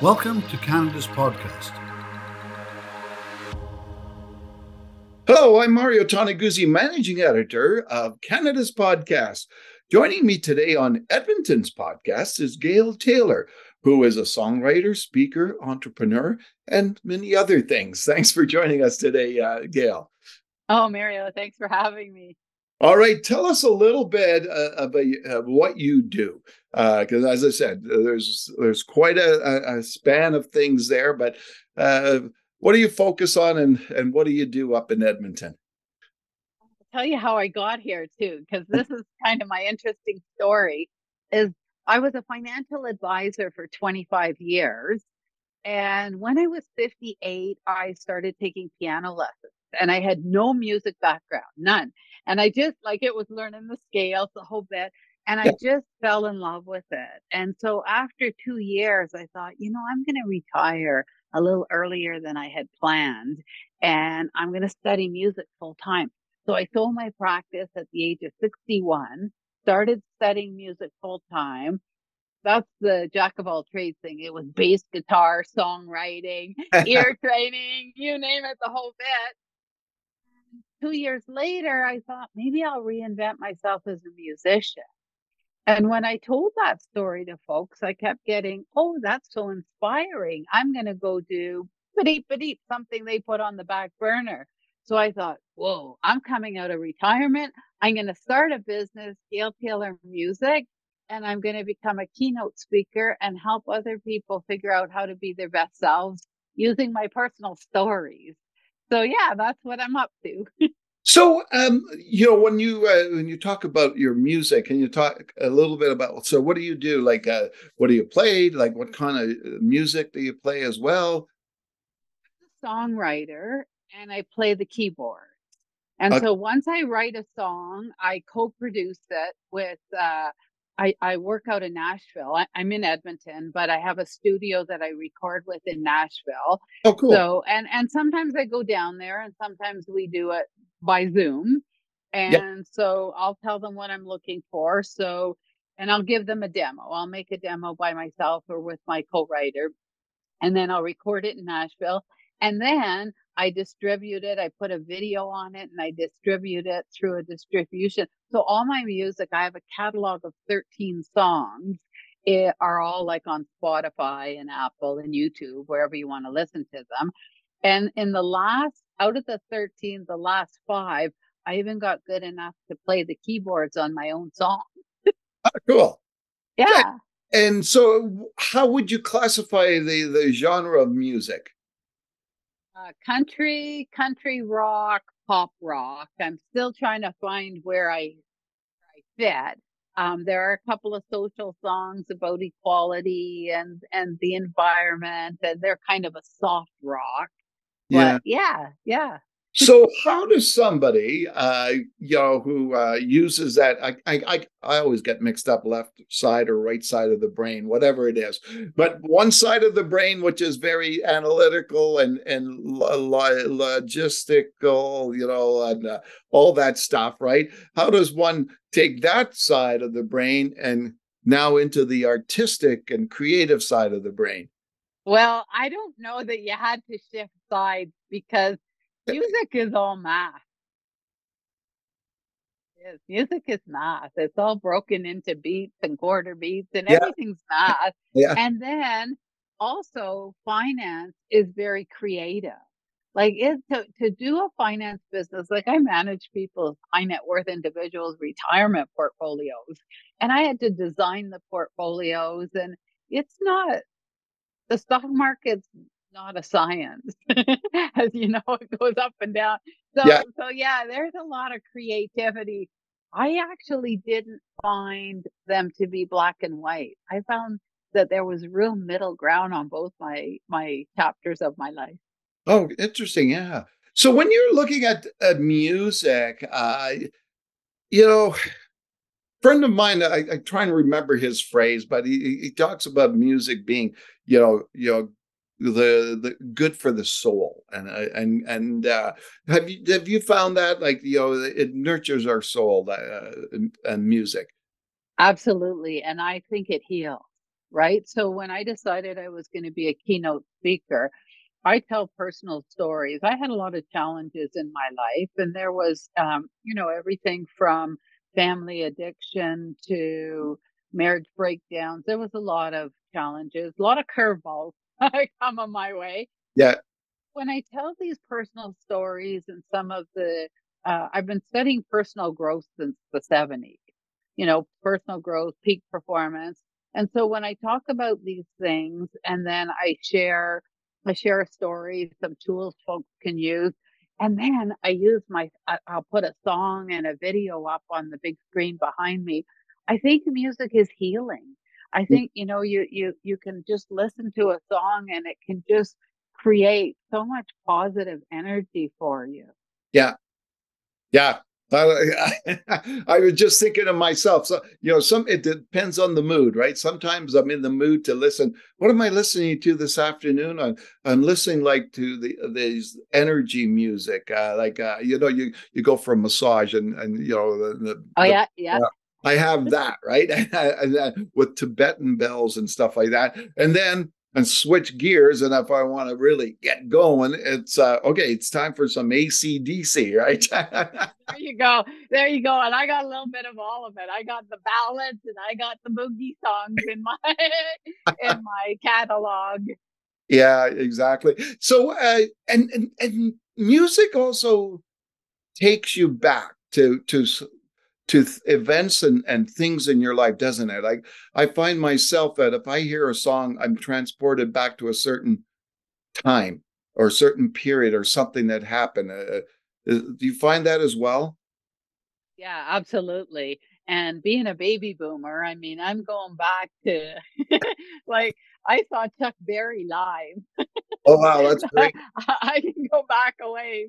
Welcome to Canada's podcast. Hello, I'm Mario Toneguzzi, managing editor of Canada's podcast. Joining me today on Edmonton's podcast is Gail Taylor, who is a songwriter, speaker, entrepreneur, and many other things. Thanks for joining us today, uh, Gail. Oh, Mario, thanks for having me. All right, tell us a little bit uh, about uh, what you do, because uh, as I said, there's there's quite a, a span of things there. But uh, what do you focus on, and and what do you do up in Edmonton? I'll tell you how I got here too, because this is kind of my interesting story. Is I was a financial advisor for 25 years, and when I was 58, I started taking piano lessons and I had no music background, none. And I just like it was learning the scales, the whole bit. And I just fell in love with it. And so after two years, I thought, you know, I'm going to retire a little earlier than I had planned and I'm going to study music full time. So I sold my practice at the age of 61, started studying music full time. That's the jack of all trades thing. It was bass guitar, songwriting, ear training, you name it, the whole bit two years later, I thought maybe I'll reinvent myself as a musician. And when I told that story to folks, I kept getting, oh, that's so inspiring. I'm going to go do something they put on the back burner. So I thought, whoa, I'm coming out of retirement. I'm going to start a business, Gail Taylor Music, and I'm going to become a keynote speaker and help other people figure out how to be their best selves using my personal stories so yeah, that's what I'm up to. so um, you know, when you uh, when you talk about your music, can you talk a little bit about so what do you do? Like, uh, what do you play? Like, what kind of uh, music do you play as well? I'm a songwriter, and I play the keyboard. And uh, so once I write a song, I co-produce it with uh, I, I work out in Nashville. I, am in Edmonton, but I have a studio that I record with in Nashville. Oh, cool. So, and and sometimes I go down there, and sometimes we do it by Zoom. And yep. so I'll tell them what I'm looking for. So, and I'll give them a demo. I'll make a demo by myself or with my co-writer, and then I'll record it in Nashville. And then I distribute it. I put a video on it and I distribute it through a distribution. So all my music, I have a catalog of 13 songs. It are all like on Spotify and Apple and YouTube, wherever you want to listen to them. And in the last, out of the 13, the last five, I even got good enough to play the keyboards on my own song. oh, cool. Yeah. And so, how would you classify the, the genre of music? Uh, country, country rock, pop rock. I'm still trying to find where I, where I fit. Um, there are a couple of social songs about equality and and the environment, and they're kind of a soft rock. But yeah, yeah, yeah. So, how does somebody, uh, you know, who uh, uses that? I, I, I always get mixed up left side or right side of the brain, whatever it is. But one side of the brain, which is very analytical and and logistical, you know, and uh, all that stuff, right? How does one take that side of the brain and now into the artistic and creative side of the brain? Well, I don't know that you had to shift sides because music is all math. Yes, music is math. It's all broken into beats and quarter beats and yeah. everything's math. Yeah. And then also finance is very creative. Like it to, to do a finance business, like I manage people's high net worth individuals retirement portfolios. And I had to design the portfolios and it's not the stock market's not a science. As you know, it goes up and down. So yeah. so yeah, there's a lot of creativity. I actually didn't find them to be black and white. I found that there was real middle ground on both my my chapters of my life. Oh, interesting. Yeah. So when you're looking at, at music, uh, you know, friend of mine, I, I, try and remember his phrase, but he, he talks about music being, you know, you know, the the good for the soul and and and uh, have you have you found that like you know it nurtures our soul uh, and music absolutely and i think it heals right? So when I decided I was going to be a keynote speaker, I tell personal stories. I had a lot of challenges in my life, and there was, um, you know, everything from family addiction to marriage breakdowns. There was a lot of challenges, a lot of curveballs come on my way. Yeah. When I tell these personal stories and some of the, uh, I've been studying personal growth since the 70s, you know, personal growth, peak performance. And so when I talk about these things and then I share, I share a story, some tools folks can use, and then I use my, I'll put a song and a video up on the big screen behind me. I think music is healing. I think, you know, you, you, you can just listen to a song and it can just create so much positive energy for you. Yeah. Yeah. I, I, was just thinking of myself. So, you know, some it depends on the mood, right? Sometimes I'm in the mood to listen. What am I listening to this afternoon? I'm, I'm listening like to the these energy music, uh, like uh, you know, you you go for a massage and and you know the, the oh yeah yeah. Uh, I have that right, and, with Tibetan bells and stuff like that, and then and switch gears. And if I want to really get going, it's uh, okay, it's time for some ACDC, right? there you go. There you go. And I got a little bit of all of it. I got the ballads and I got the boogie songs in my in my catalog. Yeah, exactly. So uh, and, and and music also takes you back to to to th- events and, and things in your life, doesn't it? Like I find myself that if I hear a song, I'm transported back to a certain time or a certain period or something that happened. Uh, uh do you find that as well? Yeah, absolutely. And being a baby boomer, I mean, I'm going back to like I saw Chuck Berry live. Oh wow, that's great. I can go back a ways,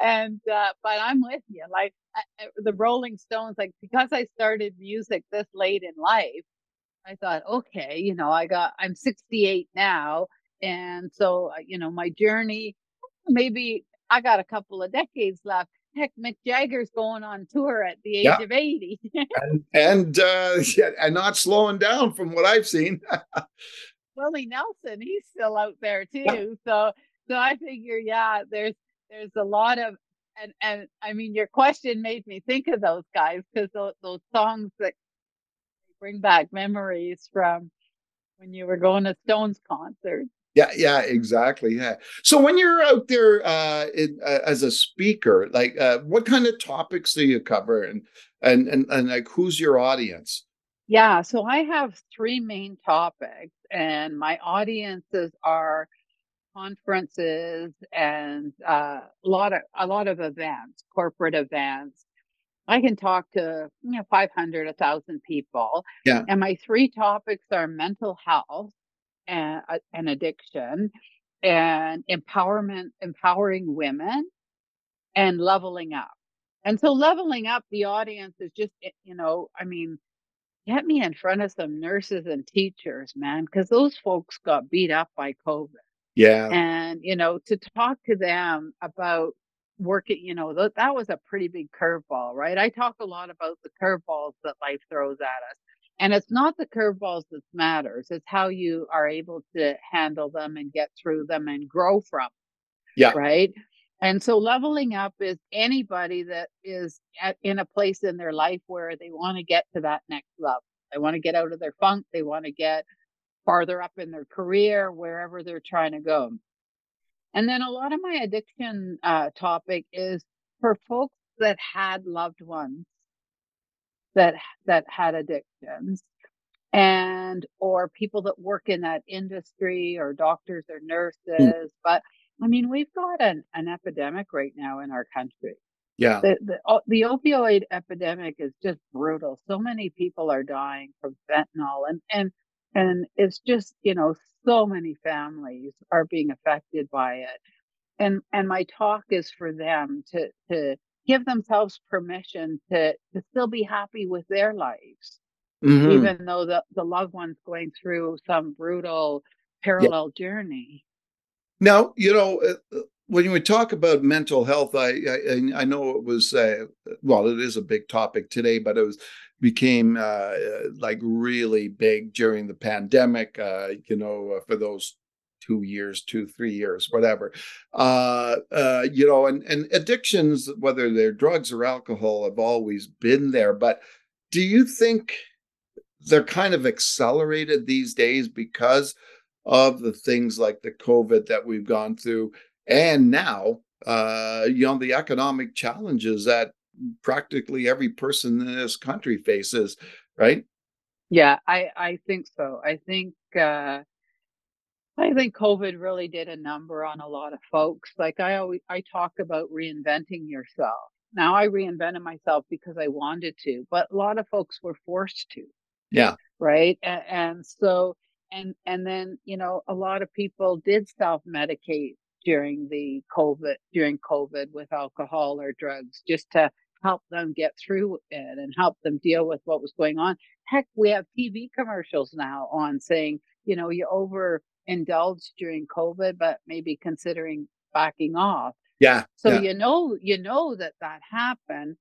and uh, but I'm with you. Like the Rolling Stones, like because I started music this late in life, I thought, okay, you know, I got I'm 68 now, and so uh, you know, my journey, maybe I got a couple of decades left heck, Mick Jagger's going on tour at the age yeah. of 80. and and, uh, yeah, and not slowing down from what I've seen. Willie Nelson, he's still out there too. Yeah. So so I figure, yeah, there's there's a lot of and and I mean your question made me think of those guys because those, those songs that bring back memories from when you were going to Stones concerts. Yeah, yeah, exactly. Yeah. So when you're out there uh, in, uh, as a speaker, like uh, what kind of topics do you cover, and and and and like who's your audience? Yeah, so I have three main topics, and my audiences are conferences and uh, a lot of a lot of events, corporate events. I can talk to you know 500, 1,000 people. Yeah. And my three topics are mental health, and, uh, and addiction and empowerment, empowering women and leveling up. And so leveling up the audience is just, eh, you know, I mean, get me in front of some nurses and teachers, man, because those folks got beat up by COVID. Yeah. And, you know, to talk to them about working, you know, th- that was a pretty big curveball, right? I talk a lot about the curveballs that life throws at us. And it's not the curveballs that matters. It's how you are able to handle them and get through them and grow from. Yeah. Right. And so leveling up is anybody that is at, in a place in their life where they want to get to that next level. They want to get out of their funk. They want to get farther up in their career, wherever they're trying to go. And then a lot of my addiction uh, topic is for folks that had loved ones that that had addictions and or people that work in that industry or doctors or mm. nurses mm. but i mean we've got an, an epidemic right now in our country. Yeah. The, the, the opioid epidemic is just brutal. So many people are dying from fentanyl and and and it's just you know so many families are being affected by it. And and my talk is for them to to give themselves permission to to still be happy with their lives mm-hmm. even though the, the loved one's going through some brutal parallel yeah. journey now you know uh, uh, when we talk about mental health i i, I know it was uh, well it is a big topic today but it was became uh, like really big during the pandemic. Uh, you know, uh, for those two years, two three years, whatever. Uh, uh, you know, and and addictions, whether they're drugs or alcohol, have always been there. But do you think they're kind of accelerated these days because of the things like the COVID that we've gone through, and now uh, you know the economic challenges that practically every person in this country faces, right? Yeah, I I think so. I think uh I think COVID really did a number on a lot of folks. Like I always I talk about reinventing yourself. Now I reinvented myself because I wanted to, but a lot of folks were forced to. Yeah. Right? And, and so and and then, you know, a lot of people did self-medicate during the COVID during COVID with alcohol or drugs just to help them get through it and help them deal with what was going on. Heck, we have TV commercials now on saying, you know, you overindulged during COVID, but maybe considering backing off. Yeah. So yeah. you know, you know that that happened.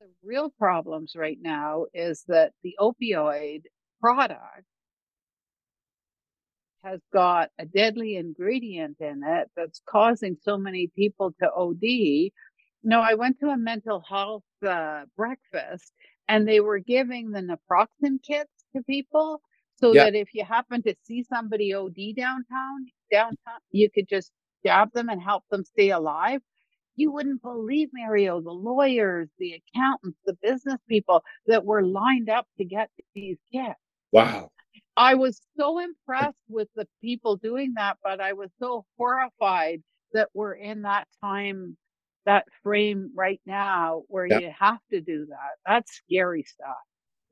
The real problems right now is that the opioid product has got a deadly ingredient in it that's causing so many people to OD no, I went to a mental health uh, breakfast and they were giving the naloxone kits to people so that if you happen to see somebody OD downtown, downtown, you could just jab them and help them stay alive. You wouldn't believe, Mario, the lawyers, the accountants, the business people that were lined up to get these kits. Wow. I was so impressed with the people doing that, but I was so horrified that we're in that time that frame right now where you have to do that. That's scary stuff.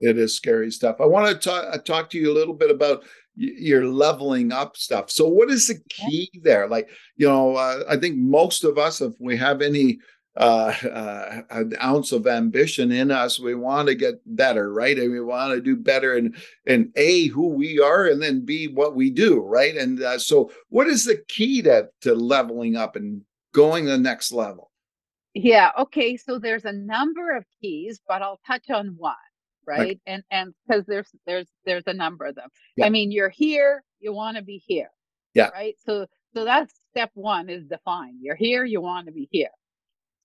It is scary stuff. I want to talk, uh, talk to you a little bit about your leveling up stuff. So, what is the key there? Like, you know, uh, I think most of us, if we have any uh, uh, an ounce of ambition in us, we want to get better, right? And we want to do better and and a who we are, and then b what we do, right? And uh, so, what is the key to to leveling up and going the next level? Yeah, okay, so there's a number of keys, but I'll touch on one, right? And and because there's there's there's a number of them. yeah, I mean, you're here, you want to be here, yeah, right? So so that's step one is define. You're here, you want to be here.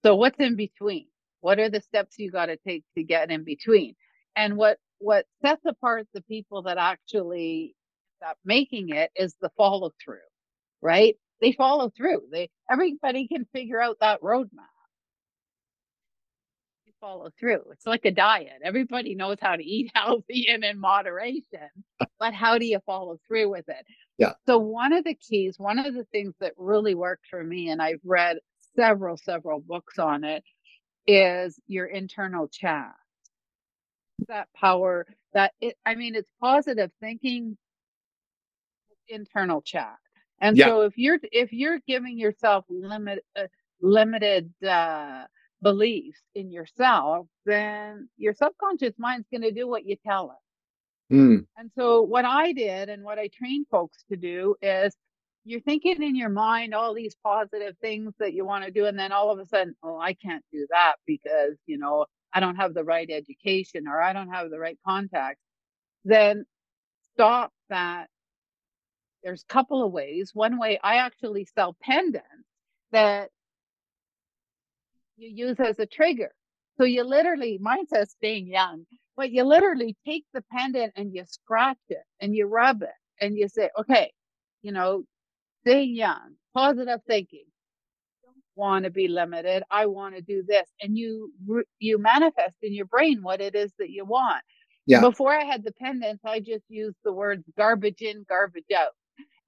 So what's in between? What are the steps you got to take to get in between? And what what sets apart the people that actually stop making it is the follow through, right? They follow through. They everybody can figure out that roadmap. You follow through. It's like a diet. Everybody knows how to eat healthy and in moderation, but how do you follow through with it? yeah, So one of the keys, one of the things that really worked for me, and I've read several, several books on it, is your internal chat. That power that it, I mean, it's positive thinking, internal chat. And yeah, so if you're if you're giving yourself limit uh, limited uh, beliefs in yourself, then your subconscious mind's going to do what you tell it. mm, And so what I did and what I train folks to do is you're thinking in your mind all these positive things that you want to do and then all of a sudden, oh, I can't do that because, you know, I don't have the right education or I don't have the right contacts. Then stop that. There's a couple of ways. One way I actually sell pendants that you use as a trigger. So you literally, mine says staying young, but you literally take the pendant and you scratch it and you rub it and you say, okay, you know, staying young, positive thinking, don't want to be limited. I want to do this. And you, you manifest in your brain what it is that you want. yeah, Before I had the pendants, I just used the words garbage in, garbage out.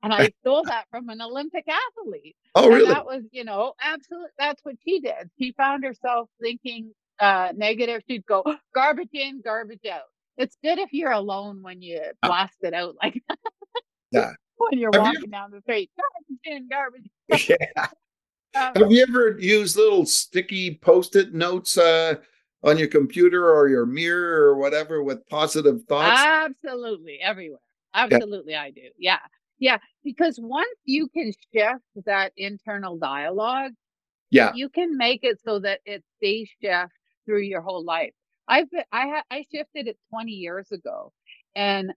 And I stole that from an Olympic athlete. Oh, And really? that was, you know, absolutely, that's what she did. She found herself thinking uh, negative. She'd go garbage in, garbage out. It's good if you're alone when you Uh, blast it out like that, yeah. When you're Have you walking down the street. Garbage in, garbage. Yeah. Um, Have you ever used little sticky post-it notes uh, on your computer or your mirror or whatever with positive thoughts? absolutely, everywhere. Yeah, Absolutely, I do. Yeah. Yeah. Because once you can shift that internal dialogue, yeah, you can make it so that it stays shift through your whole life. I've been, I ha, I shifted it 20 years ago, and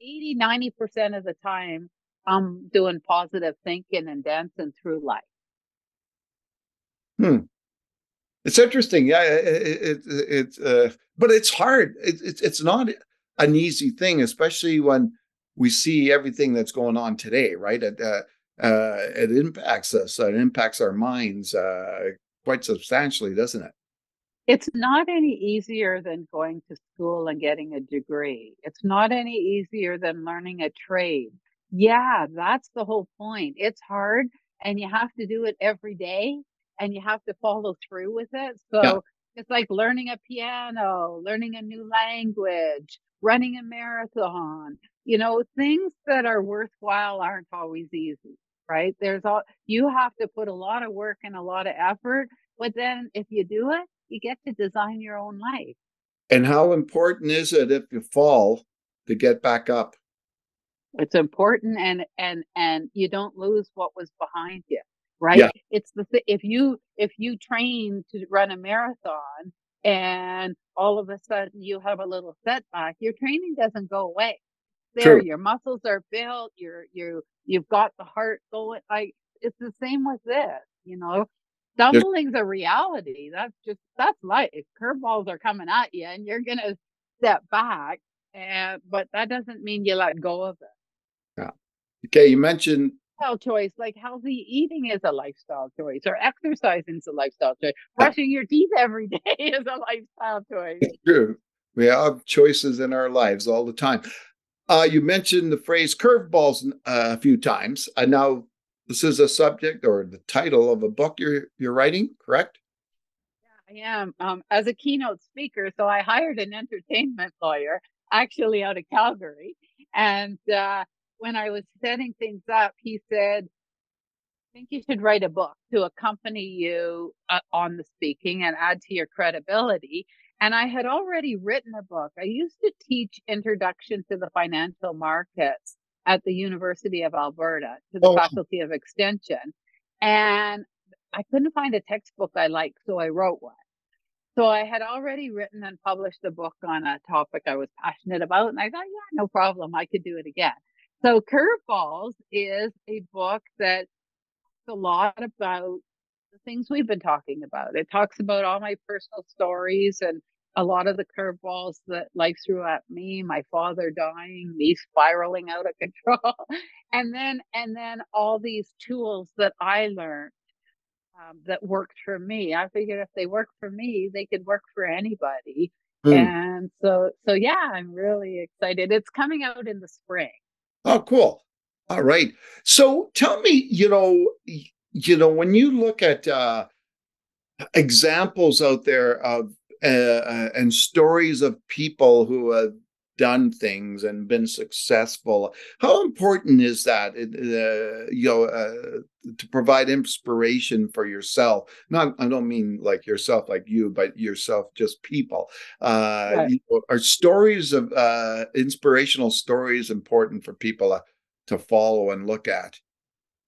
80 90 percent of the time I'm doing positive thinking and dancing through life. Hmm. It's interesting. Yeah, it's it, it, uh, but it's hard. It, it, it's not an easy thing, especially when we see everything that's going on today. Right? It uh, uh, it impacts us. It impacts our minds uh, quite substantially, doesn't it? It's not any easier than going to school and getting a degree. It's not any easier than learning a trade. Yeah, that's the whole point. It's hard and you have to do it every day and you have to follow through with it. So yeah. it's like learning a piano, learning a new language, running a marathon. You know, things that are worthwhile aren't always easy, right? There's all you have to put a lot of work and a lot of effort, but then if you do it, you get to design your own life. And how important is it if you fall to get back up? It's important and and and you don't lose what was behind you right yeah. it's the th- if you if you train to run a marathon and all of a sudden you have a little setback your training doesn't go away there True. your muscles are built you're you you've got the heart going like it's the same with this you know stumbling's a reality that's just that's life curveballs are coming at you and you're gonna step back and but that doesn't mean you let go of it yeah okay you mentioned lifestyle choice. Like healthy eating is a lifestyle choice, or exercising is a lifestyle choice. Brushing your teeth every day is a lifestyle choice. true. We have choices in our lives all the time. Uh, you mentioned the phrase curveballs uh, a few times. Uh, now, this is a subject or the title of a book you're you're writing, correct? Yeah, I am. Um, as a keynote speaker, so I hired an entertainment lawyer, actually out of Calgary, and uh, when I was setting things up, he said, I think you should write a book to accompany you uh, on the speaking and add to your credibility. And I had already written a book. I used to teach Introduction to the Financial Markets at the University of Alberta to the oh. Faculty of Extension. And I couldn't find a textbook I liked, so I wrote one. So I had already written and published a book on a topic I was passionate about. And I thought, yeah, no problem. I could do it again. So Curveballs is a book that talks a lot about the things we've been talking about. It talks about all my personal stories and a lot of the curveballs that life threw at me, my father dying, me spiraling out of control, and then and then all these tools that I learned um, that worked for me. I figured if they work for me, they could work for anybody. Mm. And so so yeah, I'm really excited. It's coming out in the spring. Oh, cool. All right. So tell me, you know, you know, when you look at uh, examples out there of uh, uh, and stories of people who have done things and been successful. How important is that, uh, you know, uh, to provide inspiration for yourself? Not, I don't mean like yourself, like you, but yourself, just people. Uh, right. you know, are stories of uh, inspirational stories important for people uh, to follow and look at?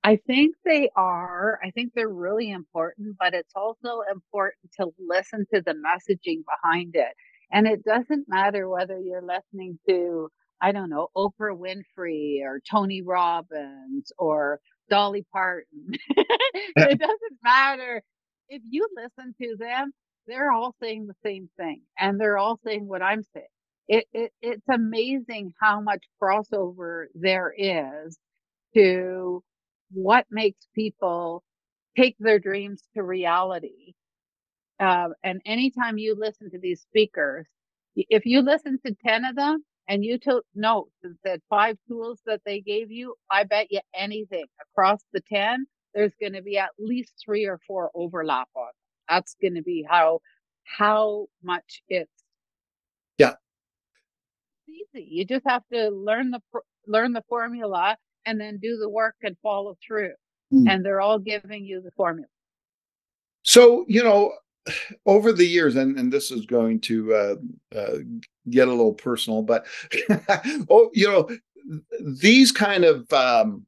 I think they are. I think they're really important, but it's also important to listen to the messaging behind it. And it doesn't matter whether you're listening to, I don't know, Oprah Winfrey or Tony Robbins or Dolly Parton. it doesn't matter. If you listen to them, they're all saying the same thing and they're all saying what I'm saying. It, it, it's amazing how much crossover there is to what makes people take their dreams to reality uh, and anytime you listen to these speakers, if you listen to 10 of them and you took notes and said five tools that they gave you, I bet you anything across the 10, there's going to be at least three or four overlap on. That's going to be how how much it's yeah easy. You just have to learn the learn the formula and then do the work and follow through. Mm. And they're all giving you the formula. So, you know, over the years, and, and this is going to uh, uh, get a little personal, but oh, you know, these kind of um,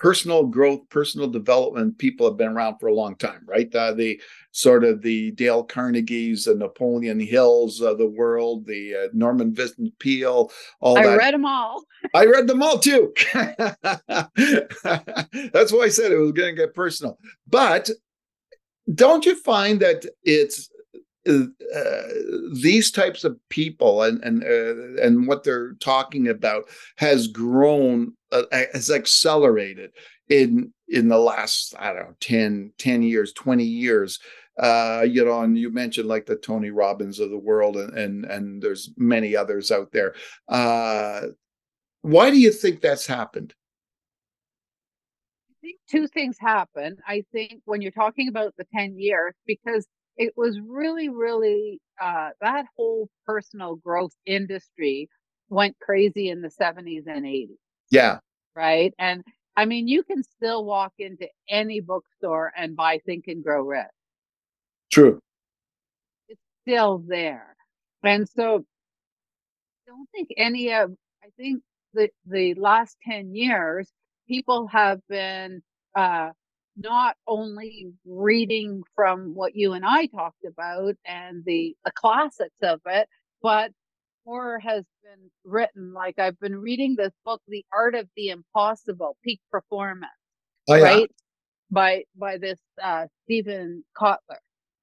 personal growth, personal development people have been around for a long time, right? Uh, the sort of the Dale Carnegies, the Napoleon Hills of the world, the uh, Norman Vincent Peale, all I that. read them all. I read them all too. That's why I said it was going to get personal. But don't you find that it's uh, these types of people and and uh, and what they're talking about has grown uh, has accelerated in in the last i don't know 10 10 years 20 years. Uh you know and you mentioned like the tony robbins of the world and and, and there's many others out there. Uh why do you think that's happened? I think two things happen. I think when you're talking about the 10 years, because it was really, really uh, that whole personal growth industry went crazy in the 70s and 80s. Yeah. Right. And I mean, you can still walk into any bookstore and buy Think and Grow Rich. True. It's still there. And so I don't think any of, I think the, the last 10 years, people have been uh, not only reading from what you and I talked about and the, the classics of it, but more has been written. Like I've been reading this book, The Art of the Impossible, Peak Performance, oh, yeah. right? By by this uh Steven Kotler.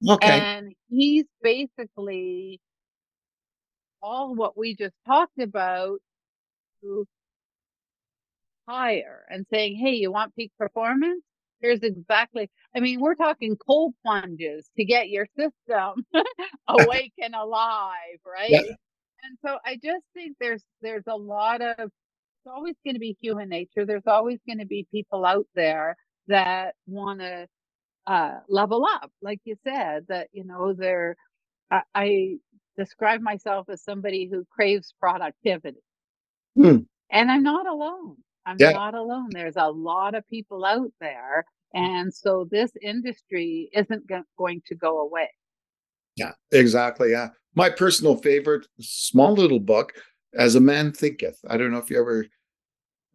Okay. And he's basically all what we just talked about higher and saying, Hey, you want peak performance? Here's exactly, I mean, we're talking cold plunges to get your system awake and alive, right? Yeah. And so I just think there's there's a lot of it's always going to be human nature. There's always going to be people out there that want to uh, level up, like you said. That you know they're. I, I describe myself as somebody who craves productivity, Hmm. and I'm not alone. I'm Yeah. not alone. There's a lot of people out there, and so this industry isn't go- going to go away. Yeah, exactly. Yeah. My personal favorite, small little book, As a Man Thinketh. I don't know if you ever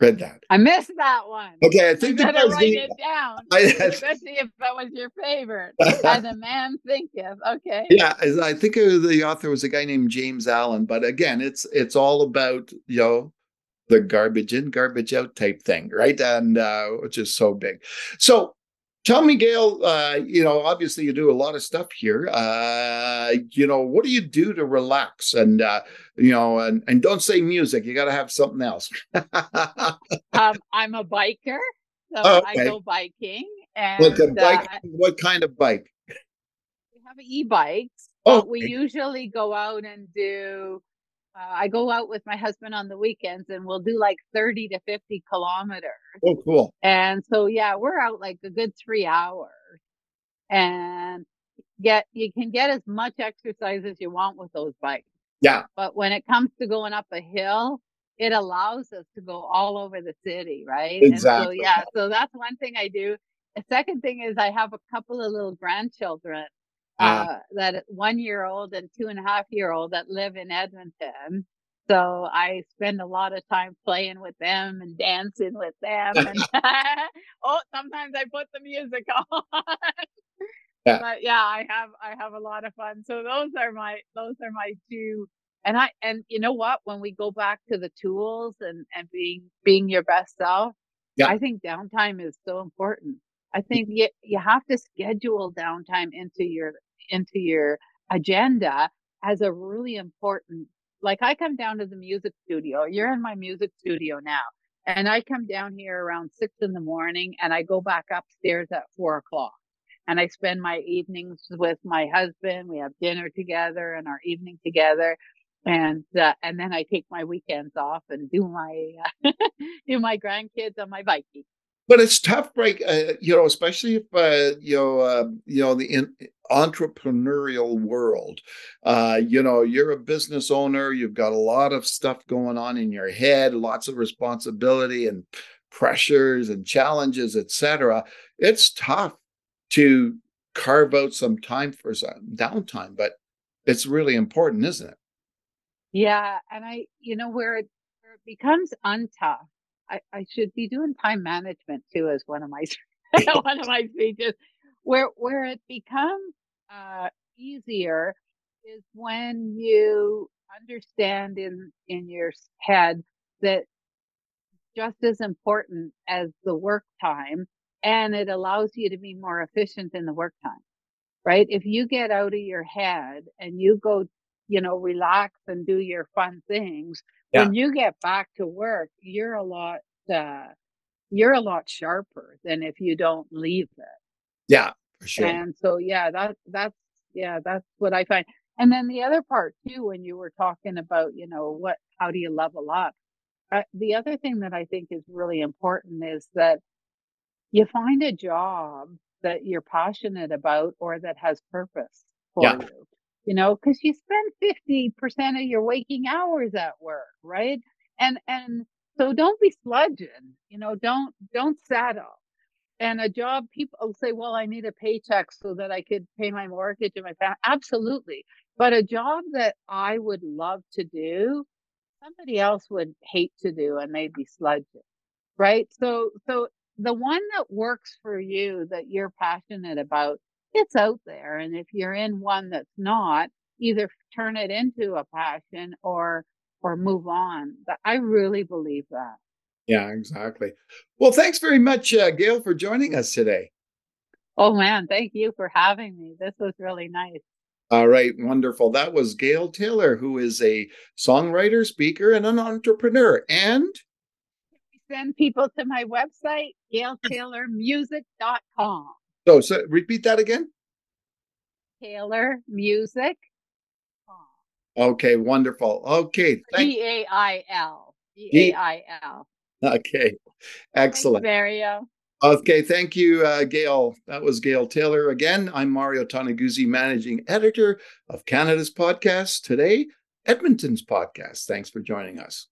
read that. I missed that one. Okay, I You think that better was write the, it down, I, especially if that was your favorite. As a man thinketh. Okay. yeah, I think uh, the author was a guy named James Allen. But again, it's it's all about you know the garbage in, garbage out type thing, right? And uh, which is so big. So tell me, Gail. Uh, you know, obviously you do a lot of stuff here. Uh, you know, what do you do to relax? And uh, you know, and and don't say music. You got to have something else. Um, I'm a biker, so Oh, I go biking, what, and the bike, uh, what kind of bike? we have e-bikes. Oh, But we okay. usually go out and do. Uh, I go out with my husband on the weekends, and we'll do like 30 to 50 kilometers. Oh, cool. And so, yeah, we're out like a good three hours and get, you can get as much exercise as you want with those bikes. Yeah. But when it comes to going up a hill, it allows us to go all over the city, right? Exactly. And so, yeah, so that's one thing I do. The second thing is I have a couple of little grandchildren. Uh, that one year old and two and a half year old that live in Edmonton. So I spend a lot of time playing with them and dancing with them. And oh, sometimes I put the music on. Yeah. But yeah, I have I have a lot of fun. So those are my those are my two. And I and you know what? When we go back to the tools and and being being your best self, Yeah. I think downtime is so important. I think you you have to schedule downtime into your into your agenda as a really important like I come down to the music studio. You're in my music studio now. And I come down here around six in the morning and I go back upstairs at four o'clock. And I spend my evenings with my husband. We have dinner together and our evening together. And uh, and then I take my weekends off and do my uh, do my grandkids on my biking. But it's tough right uh, you know especially if uh, you know uh, you know the in, entrepreneurial world uh, you know you're a business owner you've got a lot of stuff going on in your head lots of responsibility and pressures and challenges etc it's tough to carve out some time for some downtime but it's really important isn't it? Yeah, and I, you know, where it, where it becomes untough, I, I should be doing time management too as one of my one of my speeches. Where where it becomes uh, easier is when you understand in in your head that just as important as the work time and it allows you to be more efficient in the work time right if you get out of your head and you go you know relax and do your fun things yeah. when you get back to work you're a lot uh you're a lot sharper than if you don't leave it. Yeah for sure. And so yeah that that's yeah that's what i find. And then the other part too when you were talking about you know what how do you level up? Uh, the other thing that i think is really important is that you find a job that you're passionate about or that has purpose for yeah. you you know because you spend 50% of your waking hours at work right? And and so don't be sludging you know don't don't settle and a job people say well i need a paycheck so that i could pay my mortgage and my family absolutely. But a job that i would love to do somebody else would hate to do and they'd be sludging right? So so the one that works for you that you're passionate about it's out there and if you're in one that's not either turn it into a passion or or move on i really believe that. Yeah exactly. Well thanks very much uh, gail for joining us today. Oh man thank you for having me. This was really nice. All right wonderful. That was gail taylor who is a songwriter speaker and an entrepreneur and send people to my website gailtaylormusic.com so, so repeat that again. Taylor Music. Okay, wonderful. Okay. G A I L. G A I L. Okay, excellent. Thanks, Mario. Okay, thank you, uh, Gail. That was Gail Taylor again. I'm Mario Toneguzzi, managing editor of Canada's podcast today, Edmonton's podcast. Thanks for joining us.